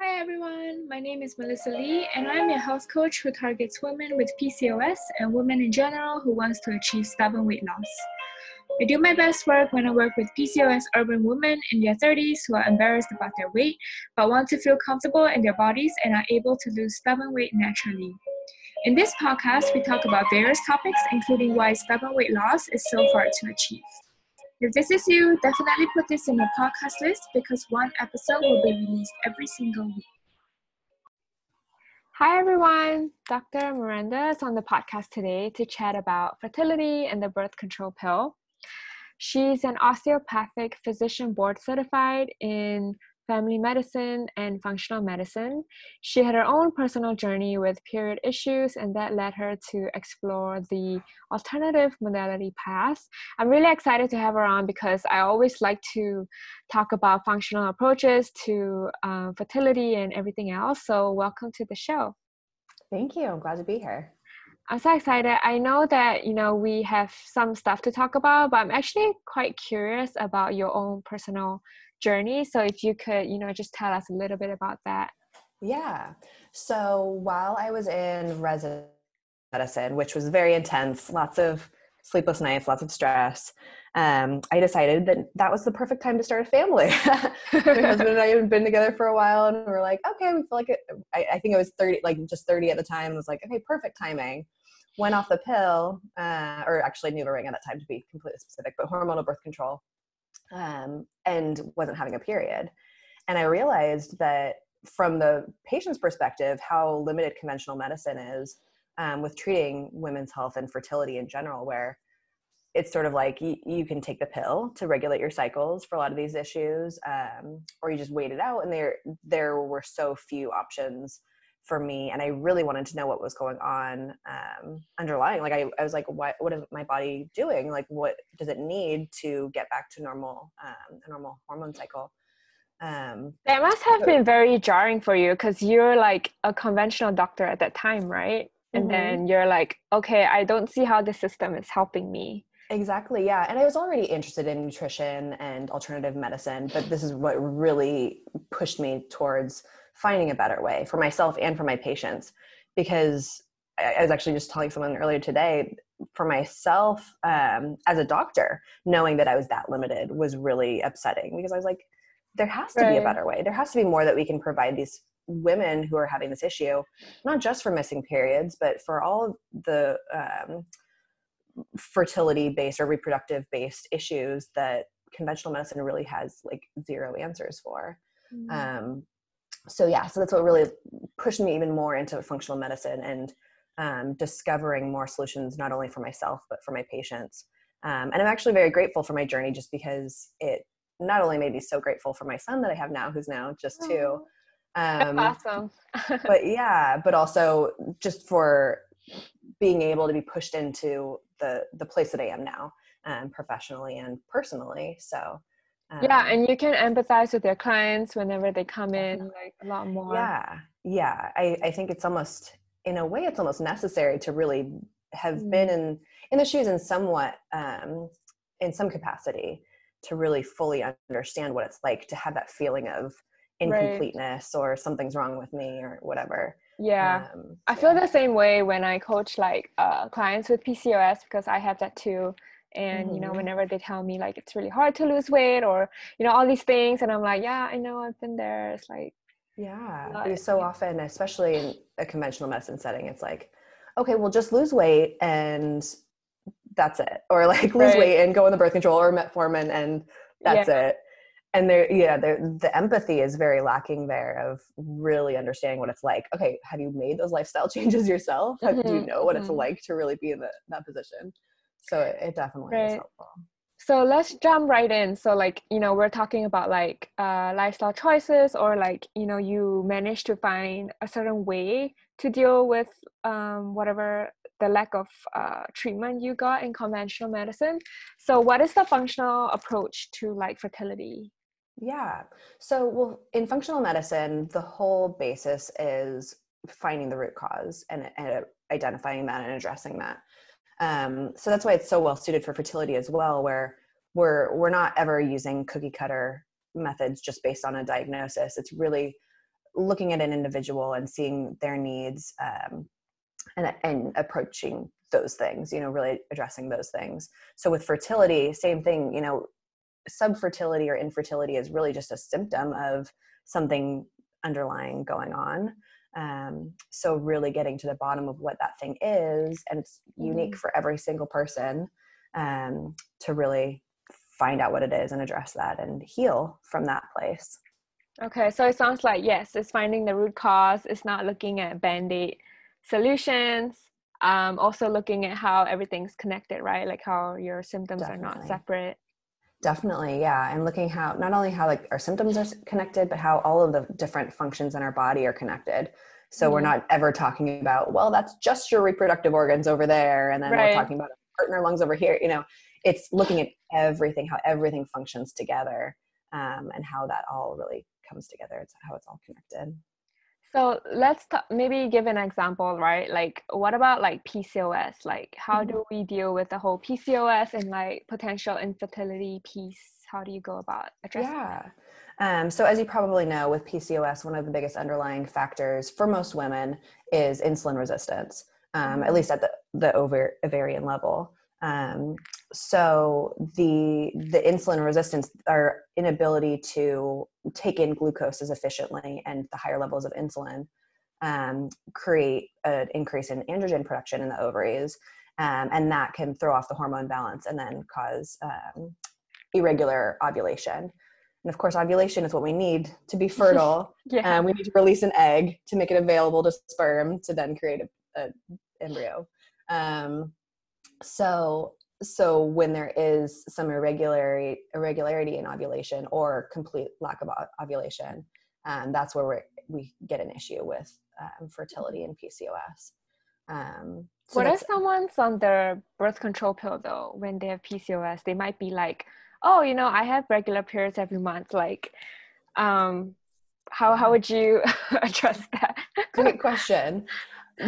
Hi everyone, my name is Melissa Lee, and I'm a health coach who targets women with PCOS and women in general who wants to achieve stubborn weight loss. I do my best work when I work with PCOS urban women in their 30s who are embarrassed about their weight but want to feel comfortable in their bodies and are able to lose stubborn weight naturally. In this podcast, we talk about various topics, including why stubborn weight loss is so hard to achieve. If this is you, definitely put this in your podcast list because one episode will be released every single week. Hi everyone, Dr. Miranda is on the podcast today to chat about fertility and the birth control pill. She's an osteopathic physician board certified in family medicine, and functional medicine. She had her own personal journey with period issues, and that led her to explore the alternative modality path. I'm really excited to have her on because I always like to talk about functional approaches to uh, fertility and everything else. So, welcome to the show. Thank you. I'm glad to be here. I'm so excited. I know that you know we have some stuff to talk about, but I'm actually quite curious about your own personal journey. So if you could, you know, just tell us a little bit about that. Yeah. So while I was in resident medicine, which was very intense, lots of sleepless nights, lots of stress, um, I decided that that was the perfect time to start a family. My husband and I had been together for a while, and we are like, okay, we feel like it. I, I, think I was thirty, like just thirty at the time. I was like, okay, perfect timing. Went off the pill, uh, or actually NuvaRing at that time to be completely specific, but hormonal birth control um, and wasn't having a period. And I realized that from the patient's perspective, how limited conventional medicine is um, with treating women's health and fertility in general, where it's sort of like you, you, can take the pill to regulate your cycles for a lot of these issues, um, or you just wait it out. And there, there were so few options for me and i really wanted to know what was going on um, underlying like I, I was like what what is my body doing like what does it need to get back to normal um, a normal hormone cycle um, that must have been very jarring for you because you're like a conventional doctor at that time right and mm-hmm. then you're like okay i don't see how the system is helping me Exactly, yeah. And I was already interested in nutrition and alternative medicine, but this is what really pushed me towards finding a better way for myself and for my patients because I was actually just telling someone earlier today for myself um, as a doctor, knowing that I was that limited was really upsetting because I was like, there has to right. be a better way. There has to be more that we can provide these women who are having this issue, not just for missing periods, but for all the um, fertility based or reproductive based issues that conventional medicine really has like zero answers for. Mm. Um, so yeah, so that's what really pushed me even more into functional medicine and um, discovering more solutions not only for myself but for my patients. Um, and I'm actually very grateful for my journey just because it not only made me so grateful for my son that I have now, who's now just two. Um, That's awesome. but yeah, but also just for being able to be pushed into the the place that I am now, um, professionally and personally. So um, yeah, and you can empathize with your clients whenever they come in like a lot more. Yeah, yeah. I, I think it's almost in a way it's almost necessary to really have mm. been in in the shoes in somewhat um, in some capacity to really fully understand what it's like to have that feeling of incompleteness right. or something's wrong with me or whatever. Yeah, um, I feel the same way when I coach like uh, clients with PCOS because I have that too and mm-hmm. you know mm-hmm. whenever they tell me like it's really hard to lose weight or you know all these things and i'm like yeah i know i've been there it's like yeah because so often especially in a conventional medicine setting it's like okay well just lose weight and that's it or like lose right. weight and go on the birth control or metformin and that's yeah. it and there yeah there, the empathy is very lacking there of really understanding what it's like okay have you made those lifestyle changes yourself mm-hmm. do you mm-hmm. know what mm-hmm. it's like to really be in the, that position so it, it definitely right. is helpful. So let's jump right in. So like you know we're talking about like uh, lifestyle choices or like you know you manage to find a certain way to deal with um, whatever the lack of uh, treatment you got in conventional medicine. So what is the functional approach to like fertility? Yeah. So well in functional medicine the whole basis is finding the root cause and, and identifying that and addressing that um, so that's why it's so well suited for fertility as well, where we're we're not ever using cookie cutter methods just based on a diagnosis. It's really looking at an individual and seeing their needs um, and, and approaching those things you know really addressing those things so with fertility same thing you know subfertility or infertility is really just a symptom of something underlying going on um, so really getting to the bottom of what that thing is and it's mm-hmm. unique for every single person um, to really find out what it is and address that and heal from that place okay so it sounds like yes it's finding the root cause it's not looking at band-aid solutions um, also looking at how everything's connected right like how your symptoms Definitely. are not separate Definitely, yeah. And looking how not only how like our symptoms are connected, but how all of the different functions in our body are connected. So mm-hmm. we're not ever talking about, well, that's just your reproductive organs over there, and then right. we're talking about partner lungs over here. You know, it's looking at everything, how everything functions together, um, and how that all really comes together. It's how it's all connected. So let's t- maybe give an example, right? Like, what about like PCOS? Like, how mm-hmm. do we deal with the whole PCOS and like potential infertility piece? How do you go about addressing yeah. Um, so, as you probably know, with PCOS, one of the biggest underlying factors for most women is insulin resistance, um, mm-hmm. at least at the, the over, ovarian level. Um, so the the insulin resistance, our inability to take in glucose as efficiently, and the higher levels of insulin um, create an increase in androgen production in the ovaries, um, and that can throw off the hormone balance and then cause um, irregular ovulation. And of course, ovulation is what we need to be fertile. yeah. we need to release an egg to make it available to sperm to then create a, a embryo. Um, so so when there is some irregularity irregularity in ovulation or complete lack of ovulation um, that's where we we get an issue with um, fertility and pcos um, so what if someone's on their birth control pill though when they have pcos they might be like oh you know i have regular periods every month like um how how would you address that? Great question.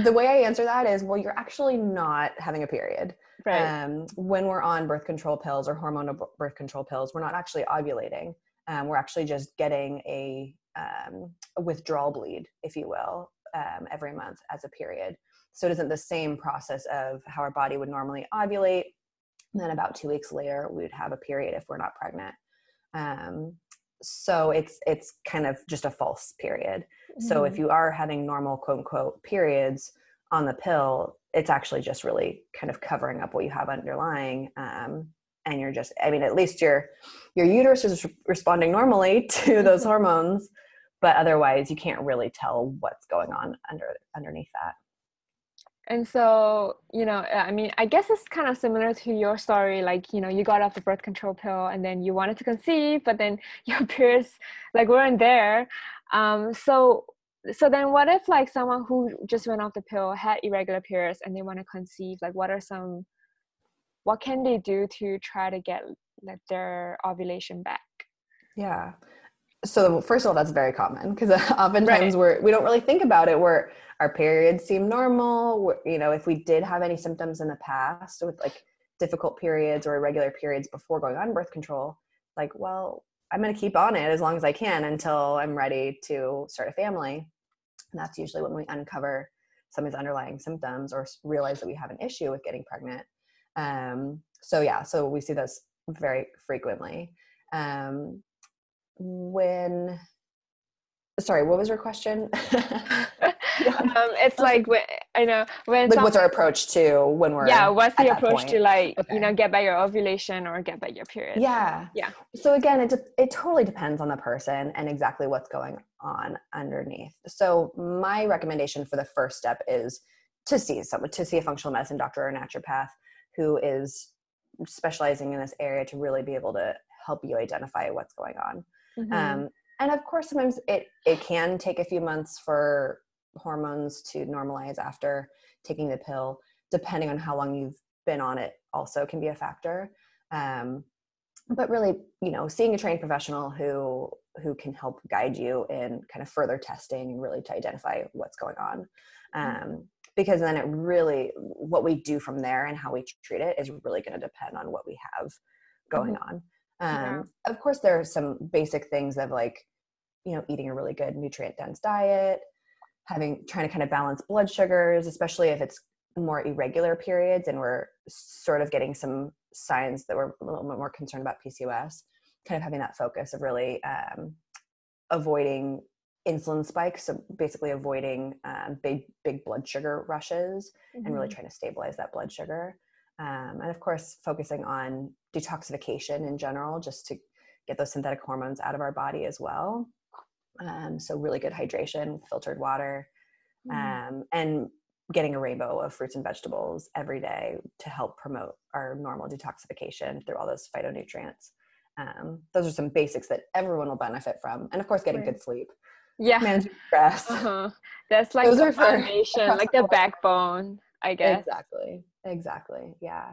The way i answer that is well you're actually not having a period Right. Um, when we're on birth control pills or hormonal birth control pills, we're not actually ovulating. Um, we're actually just getting a, um, a withdrawal bleed, if you will, um, every month as a period. So it isn't the same process of how our body would normally ovulate. And then about two weeks later, we would have a period if we're not pregnant. Um, so it's it's kind of just a false period. Mm-hmm. So if mm-hmm. you are having normal quote unquote periods on the pill, it's actually just really kind of covering up what you have underlying um, and you're just i mean at least your your uterus is responding normally to those mm-hmm. hormones but otherwise you can't really tell what's going on under underneath that and so you know i mean i guess it's kind of similar to your story like you know you got off the birth control pill and then you wanted to conceive but then your periods like weren't there um, so so then what if like someone who just went off the pill had irregular periods and they want to conceive like what are some what can they do to try to get like their ovulation back? Yeah. So first of all that's very common because oftentimes right. we're we don't really think about it. Where our periods seem normal. You know if we did have any symptoms in the past with like difficult periods or irregular periods before going on birth control like well i'm going to keep on it as long as i can until i'm ready to start a family and that's usually when we uncover some of these underlying symptoms or realize that we have an issue with getting pregnant. Um, so yeah, so we see this very frequently. Um, when, sorry, what was your question? um, it's like when, I know when like what's our approach to when we're yeah what's the approach point? to like okay. you know get by your ovulation or get by your period yeah yeah so again it it totally depends on the person and exactly what's going on underneath so my recommendation for the first step is to see someone to see a functional medicine doctor or naturopath who is specializing in this area to really be able to help you identify what's going on mm-hmm. um, and of course sometimes it it can take a few months for hormones to normalize after taking the pill, depending on how long you've been on it, also can be a factor. Um, but really, you know, seeing a trained professional who who can help guide you in kind of further testing and really to identify what's going on. Mm-hmm. Um, because then it really what we do from there and how we treat it is really going to depend on what we have going mm-hmm. on um, yeah. of course there are some basic things of like you know eating a really good nutrient dense diet having trying to kind of balance blood sugars especially if it's more irregular periods and we're sort of getting some signs that we're a little bit more concerned about pcos kind of having that focus of really um, avoiding insulin spikes so basically avoiding um, big big blood sugar rushes mm-hmm. and really mm-hmm. trying to stabilize that blood sugar um, and of course focusing on detoxification in general just to get those synthetic hormones out of our body as well. Um, so really good hydration filtered water mm-hmm. um, and getting a rainbow of fruits and vegetables every day to help promote our normal detoxification through all those phytonutrients. Um, those are some basics that everyone will benefit from. And of course getting right. good sleep. Yeah. Managing stress. Uh-huh. that's like those the foundation like the backbone i guess. Exactly. Exactly. Yeah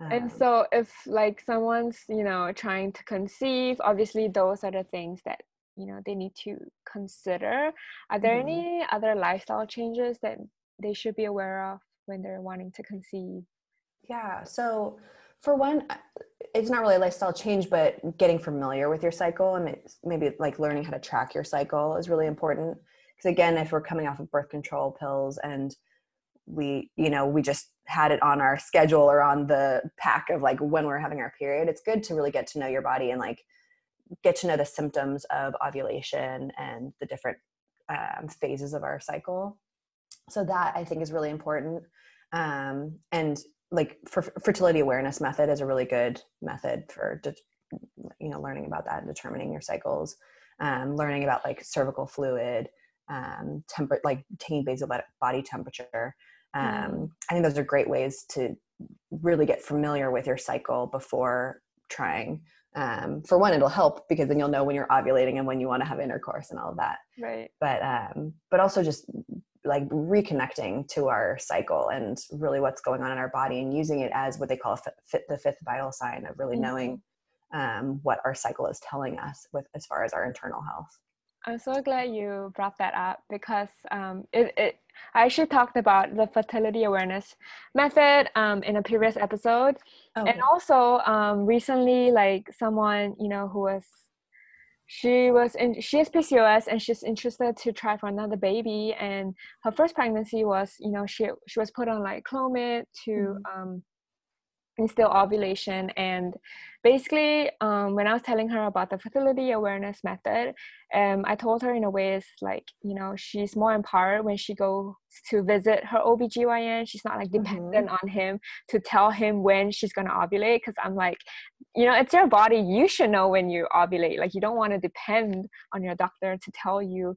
um, and so if like someone's you know trying to conceive obviously those are the things that you know they need to consider. Are there mm-hmm. any other lifestyle changes that they should be aware of when they're wanting to conceive? Yeah so for one it's not really a lifestyle change but getting familiar with your cycle and maybe like learning how to track your cycle is really important. Because again if we're coming off of birth control pills and we you know we just had it on our schedule or on the pack of like when we're having our period it's good to really get to know your body and like get to know the symptoms of ovulation and the different um, phases of our cycle. So that i think is really important. Um, and like for fertility awareness method is a really good method for de- you know learning about that and determining your cycles um, learning about like cervical fluid um, temper like taking basal body temperature um, mm. i think those are great ways to really get familiar with your cycle before trying um, for one it'll help because then you'll know when you're ovulating and when you want to have intercourse and all of that right but um but also just like reconnecting to our cycle and really what's going on in our body and using it as what they call fit, the fifth vital sign of really mm-hmm. knowing um, what our cycle is telling us with as far as our internal health i'm so glad you brought that up because um, it, it i actually talked about the fertility awareness method um, in a previous episode okay. and also um, recently like someone you know who was she was in she has pcos and she's interested to try for another baby and her first pregnancy was you know she she was put on like clomid to mm-hmm. um instill ovulation and basically um, when i was telling her about the fertility awareness method um, i told her in a way it's like you know she's more empowered when she goes to visit her obgyn she's not like mm-hmm. dependent mm-hmm. on him to tell him when she's going to ovulate because i'm like you know it's your body you should know when you ovulate like you don't want to depend on your doctor to tell you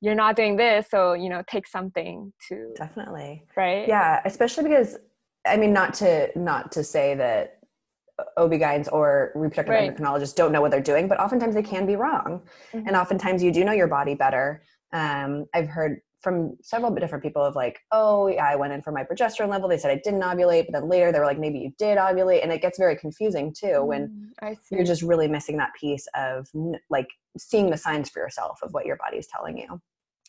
you're not doing this so you know take something to definitely right yeah especially because I mean, not to not to say that OB-GYNs or reproductive right. endocrinologists don't know what they're doing, but oftentimes they can be wrong. Mm-hmm. And oftentimes you do know your body better. Um, I've heard from several different people of like, oh, yeah, I went in for my progesterone level. They said I didn't ovulate, but then later they were like, maybe you did ovulate. And it gets very confusing too mm, when you're just really missing that piece of like seeing the signs for yourself of what your body is telling you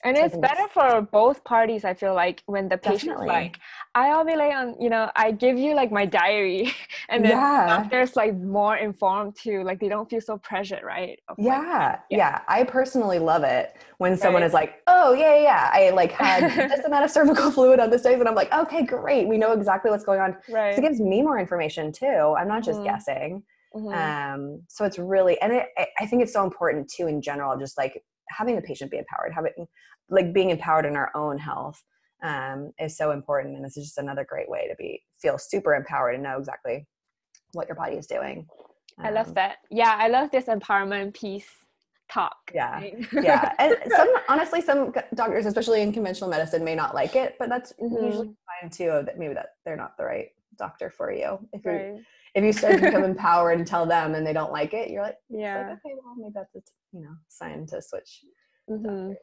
and so it's better for both parties i feel like when the patient's like i ovulate on you know i give you like my diary. And then yeah. there's like more informed too like they don't feel so pressured right yeah, like, yeah, yeah. I personally love it when someone is like oh yeah yeah i like had this amount of cervical fluid on this day and i'm like okay great. We know exactly what's going on. Right it gives me more information too. I'm not just mm-hmm. guessing. Mm-hmm. um so it's really and it, i think it's so important too in general just like having the patient be empowered, having like being empowered in our own health um, is so important. And this is just another great way to be feel super empowered and know exactly what your body is doing. Um, I love um, that. Yeah, I love this empowerment piece talk. Yeah, right? yeah. And some honestly, some doctors, especially in conventional medicine, may not like it, but that's mm-hmm. usually fine too. That maybe that they're not the right doctor for you. If you right. If you start to become empowered and tell them and they don't like it, you're like, yeah, like, okay, well maybe that's a you know sign to switch. Mm-hmm.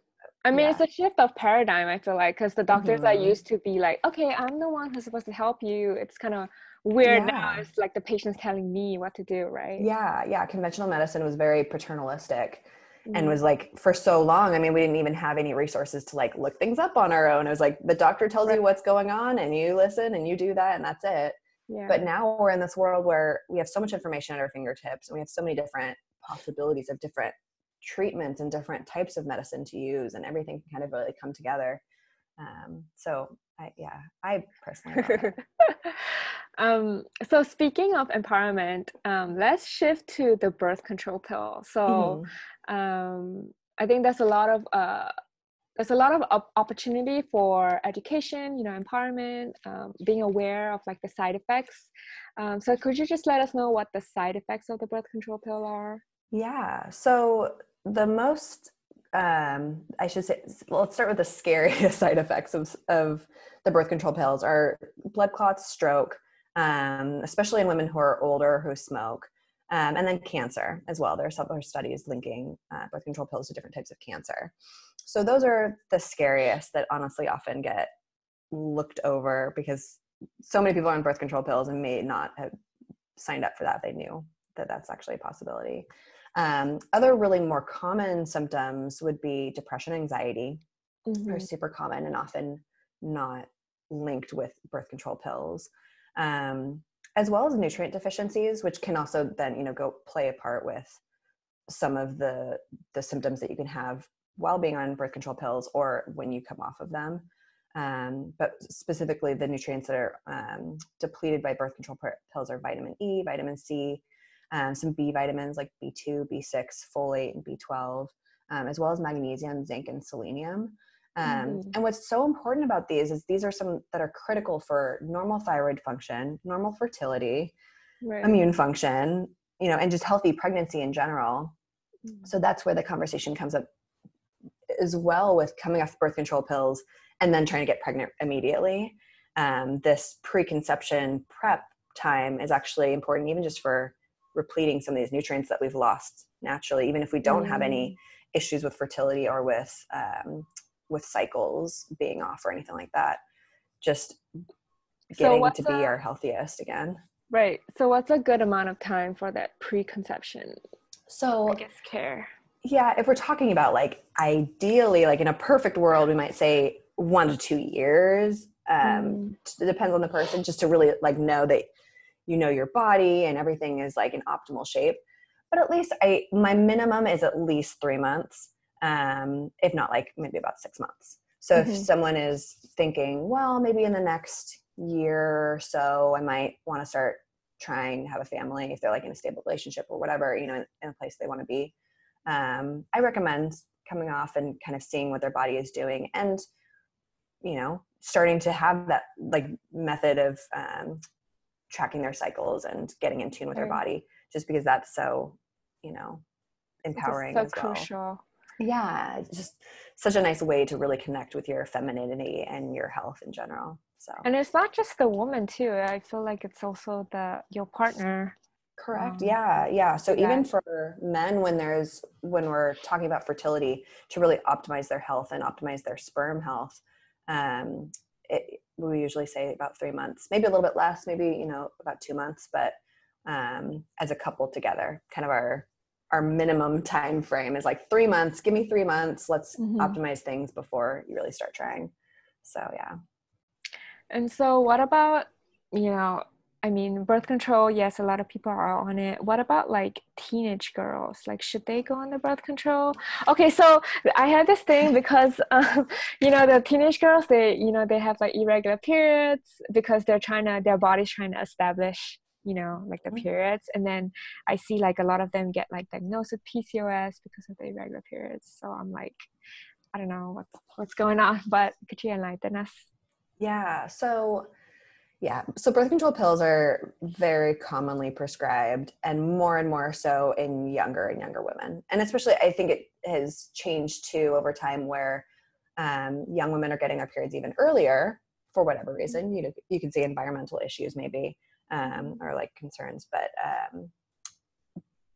I mean, yeah. it's a shift of paradigm. I feel like because the doctors mm-hmm. are used to be like, okay, I'm the one who's supposed to help you. It's kind of weird yeah. now. It's like the patient's telling me what to do, right? Yeah, yeah. Conventional medicine was very paternalistic mm-hmm. and was like for so long. I mean, we didn't even have any resources to like look things up on our own. It was like the doctor tells right. you what's going on and you listen and you do that and that's it. Yeah. But now we're in this world where we have so much information at our fingertips and we have so many different possibilities of different treatments and different types of medicine to use and everything can kind of really come together um, so I, yeah i personally um, so speaking of empowerment um, let's shift to the birth control pill so mm-hmm. um, i think there's a lot of uh, there's a lot of opportunity for education you know empowerment um, being aware of like the side effects. Um, so could you just let us know what the side effects of the birth control pill are? Yeah. So the most um, i should say well, let's start with the scariest side effects of, of the birth control pills are blood clots stroke um, especially in women who are older who smoke um, and then cancer as well. There are several studies linking uh, birth control pills to different types of cancer. So those are the scariest that honestly often get looked over because so many people are on birth control pills and may not have signed up for that. They knew that that's actually a possibility. Um, other really more common symptoms would be depression, anxiety, mm-hmm. are super common and often not linked with birth control pills. Um, as well as nutrient deficiencies, which can also then you know go play a part with some of the the symptoms that you can have while being on birth control pills or when you come off of them. Um, but specifically, the nutrients that are um, depleted by birth control pills are vitamin E, vitamin C, um, some B vitamins like B2, B6, folate, and B12, um, as well as magnesium, zinc, and selenium. Um, mm-hmm. And what's so important about these is these are some that are critical for normal thyroid function, normal fertility, right. immune function, you know, and just healthy pregnancy in general. Mm-hmm. So that's where the conversation comes up as well with coming off birth control pills and then trying to get pregnant immediately. Um, this preconception prep time is actually important, even just for repleting some of these nutrients that we've lost naturally, even if we don't mm-hmm. have any mm. issues with fertility or with um, with cycles being off or anything like that. Just getting so to be a, our healthiest again. Right. So what's a good amount of time for that preconception? So I guess care. Yeah, if we're talking about like ideally, like in a perfect world, we might say one to two years. Um, mm. It depends on the person, just to really like know that you know your body and everything is like in optimal shape. But at least I, my minimum is at least three months um, if not like maybe about six months. So mm-hmm. if someone is thinking, well, maybe in the next year or so, I might want to start trying to have a family if they're like in a stable relationship or whatever, you know, in, in a place they want to be. Um, I recommend coming off and kind of seeing what their body is doing and, you know, starting to have that like method of um, tracking their cycles and getting in tune with their body just because that's so, you know, empowering so as well. crucial yeah just such a nice way to really connect with your femininity and your health in general so. And it's not just the woman too. I feel like it's also the your partner. Correct. Um, yeah yeah. So yeah. even for men when there's when we're talking about fertility to really optimize their health and optimize their sperm health um it, we usually say about three months maybe a little bit less maybe you know about two months but um as a couple together kind of our our minimum time frame is like three months. Give me three months. Let's mm-hmm. optimize things before you really start trying. So yeah. And so what about you know i mean birth control yes a lot of people are on it. What about like teenage girls? Like should they go on the birth control? Okay so i had this thing because um, you know the teenage girls they you know they have like irregular periods because they're trying to their body's trying to establish you know like the mm-hmm. periods and then i see like a lot of them get like diagnosed with pcos because of the irregular periods so i'm like i don't know what's what's going on but could you enlighten us yeah so yeah so birth control pills are very commonly prescribed and more and more so in younger and younger women and especially i think it has changed too over time where um, young women are getting their periods even earlier for whatever mm-hmm. reason you know you can see environmental issues maybe um, or like concerns. But um,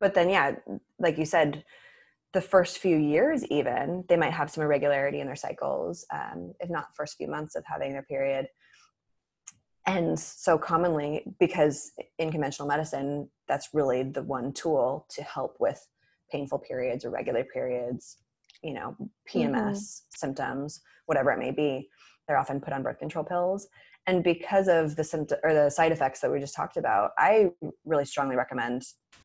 but then yeah, like you said, the first few years even they might have some irregularity in their cycles, um, if not first few months of having their period. And so commonly, because in conventional medicine, that's really the one tool to help with painful periods or regular periods, you know, PMS mm-hmm. symptoms, whatever it may be. They're often put on birth control pills and because of the symptom or the side effects that we just talked about i really strongly recommend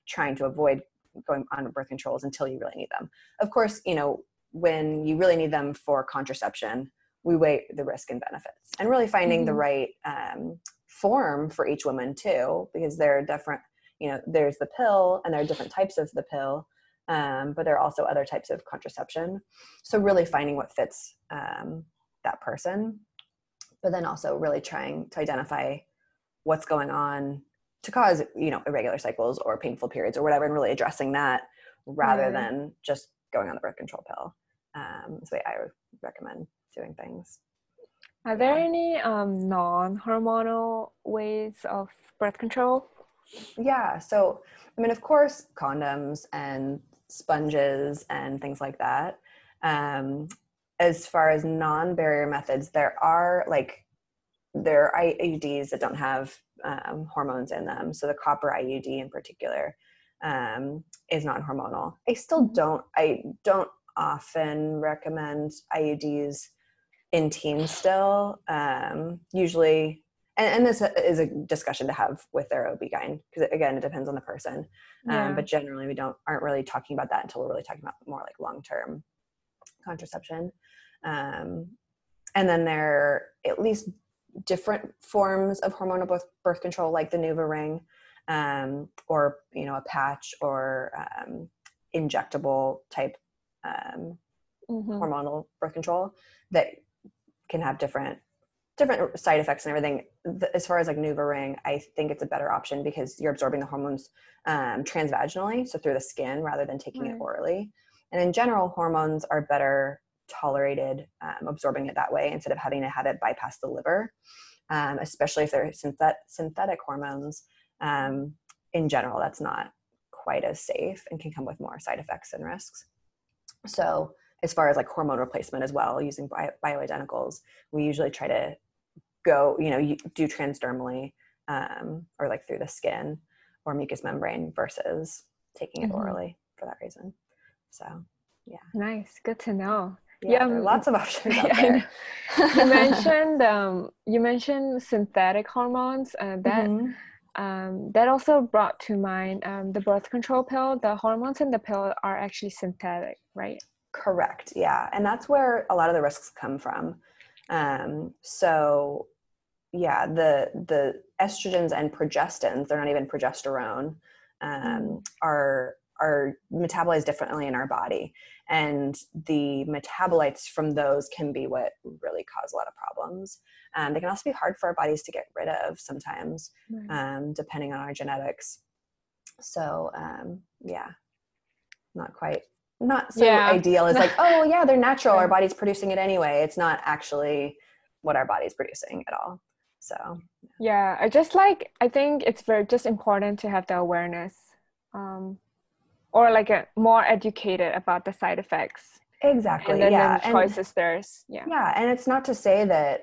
trying to avoid going on birth controls until you really need them. Of course, you know, when you really need them for contraception, we weigh the risk and benefits and really finding mm-hmm. the right um, form for each woman too, because there are different, you know, there's the pill and there are different types of the pill. Um, but there are also other types of contraception. So really finding what fits um, that person, but then also really trying to identify what's going on to cause you know irregular cycles or painful periods or whatever and really addressing that rather mm. than just going on the birth control pill. Um, way i would recommend doing things. Are there any um, non-hormonal ways of birth control? Yeah so i mean of course condoms and sponges and things like that. Um, as far as non-barrier methods there are like there are IUDs that don't have um, hormones in them. So the copper IUD in particular um, is non-hormonal. I still mm-hmm. don't. I don't often recommend IUDs in teens still. Um, usually, and, and, this is a discussion to have with their OB-GYN because again, it depends on the person. Um, but generally, we don't aren't really talking about that until we're really talking about more like long-term contraception. Um, and then there are at least different forms of hormonal birth, birth control, like the NuvaRing, um, or you know a patch or um, injectable type um, mm-hmm. hormonal birth control that can have different different side effects and everything. As far as like NuvaRing, I think it's a better option because you're absorbing the hormones um, transvaginally, so through the skin rather than taking right. it orally. And in general, hormones are better tolerated um, absorbing it that way instead of having to have it bypass the liver, um, especially if they're synthet- synthetic hormones. Um, in general, that's not quite as safe and can come with more side effects and risks. So, as far as like hormone replacement as well, using bio- bioidenticals, we usually try to go, you know, do transdermally um, or like through the skin or mucous membrane versus taking it mm-hmm. orally for that reason. So, yeah. Nice. Good to know yeah, yeah. lots of options out there. you mentioned um, you mentioned synthetic hormones uh, that mm-hmm. um, that also brought to mind um, the birth control pill. The hormones in the pill are actually synthetic right? Correct yeah. And that's where a lot of the risks come from. Um, so yeah the the estrogens and progestins they're not even progesterone um, mm. are are metabolized differently in our body and the metabolites from those can be what really cause a lot of problems. Um, they can also be hard for our bodies to get rid of sometimes right. um, depending on our genetics. So um, yeah. Not quite not so yeah. ideal it's like oh yeah they're natural. Our body's producing it anyway. It's not actually what our body's producing at all. So yeah i just like i think it's very just important to have the awareness um, or like a more educated about the side effects exactly and then, yeah then and, there's yeah. Yeah and it's not to say that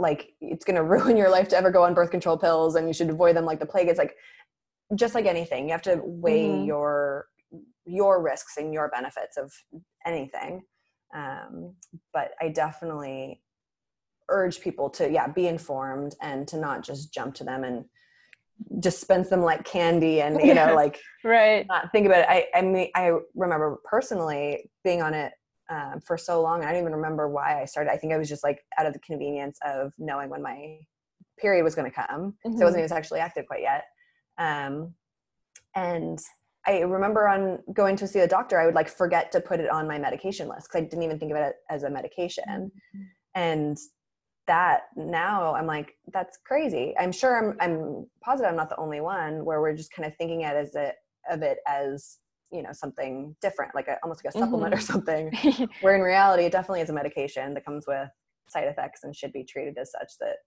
like it's going to ruin your life to ever go on birth control pills and you should avoid them like the plague. It's like just like anything you have to weigh mm-hmm. your your risks and your benefits of anything. Um, but i definitely urge people to yeah be informed and to not just jump to them and dispense them like candy and you know like right. not think about it. I i mean i remember personally being on it um, for so long i don't even remember why i started. I think i was just like out of the convenience of knowing when my period was going to come. Mm-hmm. so i wasn't even sexually active quite yet. Um, and i remember on going to see a doctor i would like forget to put it on my medication list because i didn't even think of it as a medication. Mm-hmm. and that now I'm like, that's crazy. I'm sure I'm I'm positive I'm not the only one where we're just kind of thinking it as a of it as you know something different, like a, almost like a supplement mm-hmm. or something. where in reality, it definitely is a medication that comes with side effects and should be treated as such that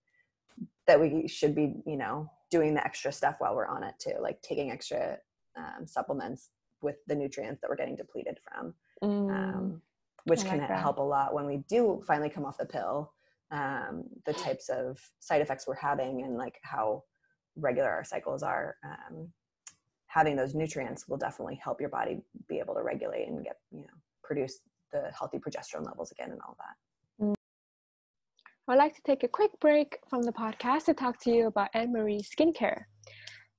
that we should be you know doing the extra stuff while we're on it too, like taking extra um, supplements with the nutrients that we're getting depleted from. Mm. Um, which like can that. help a lot when we do finally come off the pill um, the types of side effects we're having and like how regular our cycles are um, having those nutrients will definitely help your body be able to regulate and get you know produce the healthy progesterone levels again and all that i'd like to take a quick break from the podcast to talk to you about annmarie skincare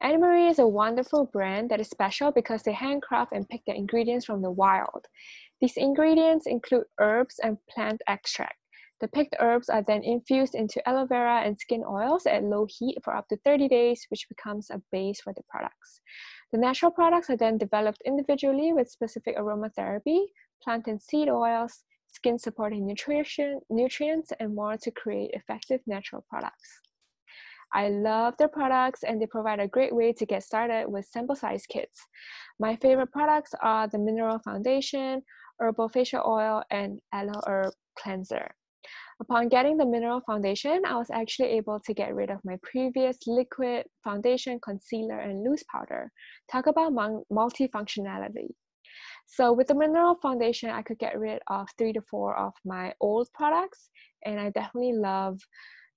Annmarie is a wonderful brand that is special because they handcraft and pick the ingredients from the wild. These ingredients include herbs and plant extract. The picked herbs are then infused into aloe vera and skin oils at low heat for up to 30 days, which becomes a base for the products. The natural products are then developed individually with specific aromatherapy, plant and seed oils, skin supporting nutrition, nutrients, and more to create effective natural products. I love their products and they provide a great way to get started with sample size kits. My favorite products are the Mineral Foundation, Herbal Facial Oil, and Aloe Herb Cleanser. Upon getting the Mineral Foundation, I was actually able to get rid of my previous liquid foundation, concealer, and loose powder. Talk about multifunctionality. So with the Mineral Foundation, I could get rid of three to four of my old products, and I definitely love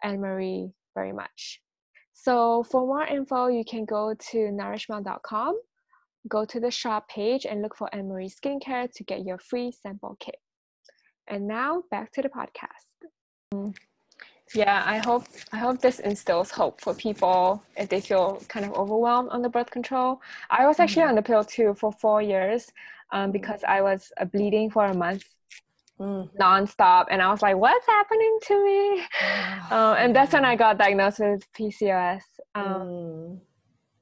Annmarie very much. So for more info, you can go to nourishmouth.com, go to the shop page and look for Annmarie Skincare to get your free sample kit. And now back to the podcast. Yeah, I hope I hope this instills hope for people if they feel kind of overwhelmed on the birth control. I was actually mm-hmm. on the pill too for four years um, mm-hmm. because I was uh, bleeding for a month mm. nonstop, and I was like, "What's happening to me?" um, and that's when I got diagnosed with PCOS. Um, mm.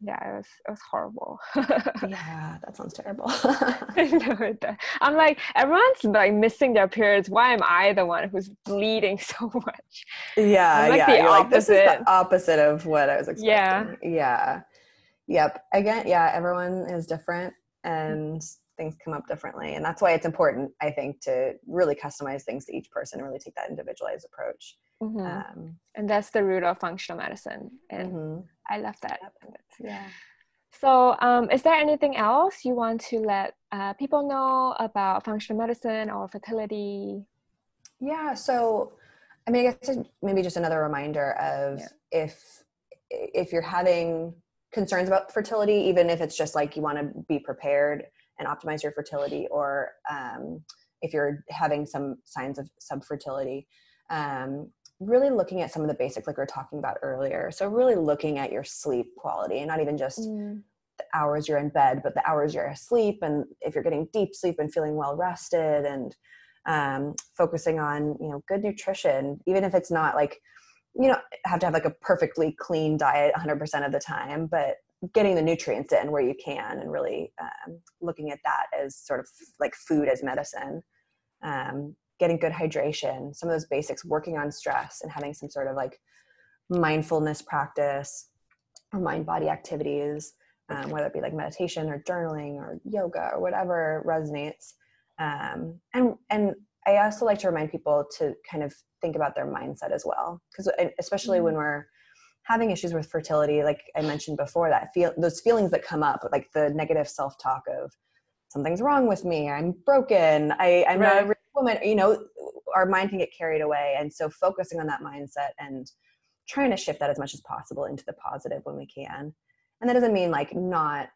Yeah, it was it was horrible. yeah, that sounds terrible. I'm like, everyone's like missing their periods. Why am I the one who's bleeding so much? Yeah, I'm like yeah. The opposite. Like, this is the opposite of what I was expecting. Yeah, yeah, yep. Again, yeah. Everyone is different, mm. and things come up differently and that's why it's important i think to really customize things to each person and really take that individualized approach mm-hmm. um, and that's the root of functional medicine and mm-hmm. i love that yeah so um, is there anything else you want to let uh, people know about functional medicine or fertility yeah so i mean i guess maybe just another reminder of yeah. if if you're having concerns about fertility even if it's just like you want to be prepared and optimize your fertility or um, if you're having some signs of subfertility um, really looking at some of the basics like we were talking about earlier so really looking at your sleep quality and not even just mm. the hours you're in bed but the hours you're asleep and if you're getting deep sleep and feeling well rested and um, focusing on you know good nutrition even if it's not like you know have to have like a perfectly clean diet 100% of the time but getting the nutrients in where you can and really um, looking at that as sort of like food as medicine um, getting good hydration some of those basics working on stress and having some sort of like mindfulness practice or mind body activities um, whether it be like meditation or journaling or yoga or whatever resonates um, and and i also like to remind people to kind of think about their mindset as well because especially mm-hmm. when we're having issues with fertility like i mentioned before that feel those feelings that come up like the negative self-talk of something's wrong with me i'm broken I, i'm right. not a real woman you know our mind can get carried away. And so focusing on that mindset and trying to shift that as much as possible into the positive when we can. And that doesn't mean like not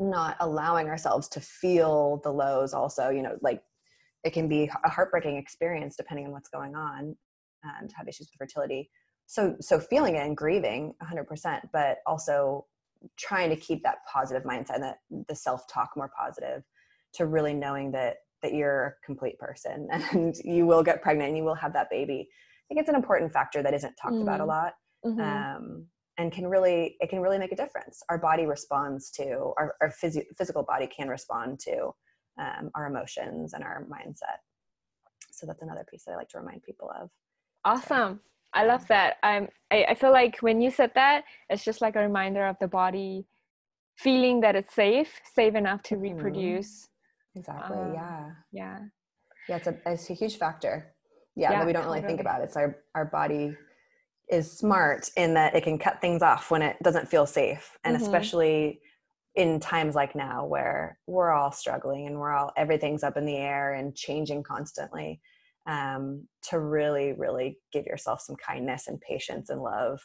not allowing ourselves to feel the lows also you know like it can be a heartbreaking experience depending on what's going on and have issues with fertility so so feeling it and grieving 100% but also trying to keep that positive mindset that the self-talk more positive to really knowing that that you're a complete person and you will get pregnant and you will have that baby i think it's an important factor that isn't talked mm. about a mm-hmm. lot mm-hmm. um, and can really it can really make a difference our body responds to our, our phys- physical body can respond to um, our emotions and our mindset so that's another piece that i like to remind people of awesome I love that. I'm, I, I feel like when you said that, it's just like a reminder of the body feeling that it's safe, safe enough to mm-hmm. reproduce. Exactly. Um, yeah. Yeah. Yeah. It's a, it's a huge factor. Yeah. yeah that we don't totally. really think about. It's our, our body is smart in that it can cut things off when it doesn't feel safe. And mm-hmm. especially in times like now where we're all struggling and we're all, everything's up in the air and changing constantly um, to really, really give yourself some kindness and patience and love,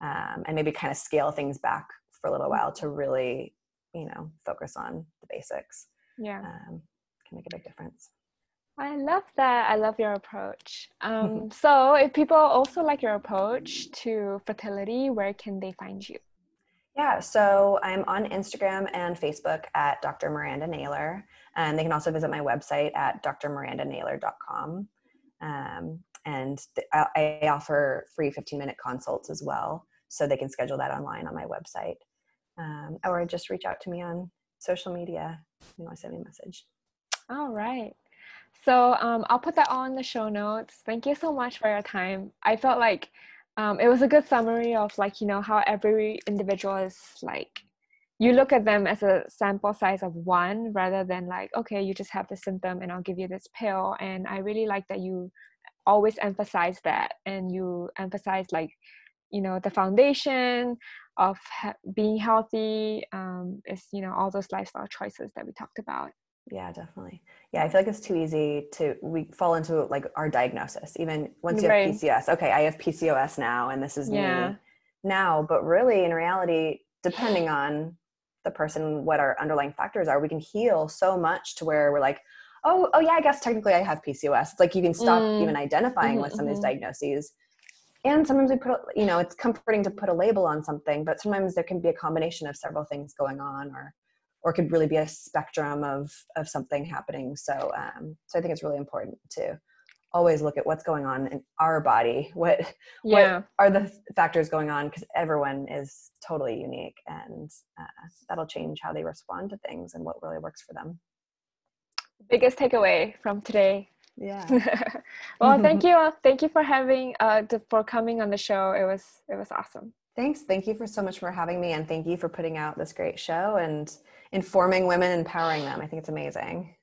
um, and maybe kind of scale things back for a little while to really, you know, focus on the basics. Yeah, um, can make a big difference. I love that. I love your approach. Um, so, if people also like your approach to fertility, where can they find you? Yeah, so I'm on Instagram and Facebook at Dr. Miranda Naylor. And they can also visit my website at drmirandanaylor.com. Um, and th- I, I offer free 15 minute consults as well. So they can schedule that online on my website. Um, or just reach out to me on social media. You to send me a message. All right. So um, I'll put that all in the show notes. Thank you so much for your time. I felt like um, it was a good summary of like you know how every individual is like you look at them as a sample size of one rather than like okay you just have the symptom and i'll give you this pill. And i really like that you always emphasize that and you emphasize like you know the foundation of being healthy um, is you know all those lifestyle choices that we talked about yeah definitely yeah i feel like it's too easy to we fall into like our diagnosis even once you right. have pcos okay i have pcos now and this is yeah. me now but really in reality depending on the person what our underlying factors are we can heal so much to where we're like oh oh yeah i guess technically i have pcos it's like you can stop mm. even identifying mm-hmm, with some mm-hmm. of these mm-hmm. diagnoses and sometimes we put you know it's comforting to put a label on something but sometimes there can be a combination of several things going on or or could really be a spectrum of of something happening. So um so i think it's really important to always look at what's going on in our body. What yeah. what are the factors going on? Because everyone is totally unique and uh, that'll change how they respond to things and what really works for them. Biggest takeaway from today. Yeah. Well thank you thank you for having uh for coming on the show. It was it was awesome thanks. Thank you for so much for having me and thank you for putting out this great show and informing women empowering them. I think it's amazing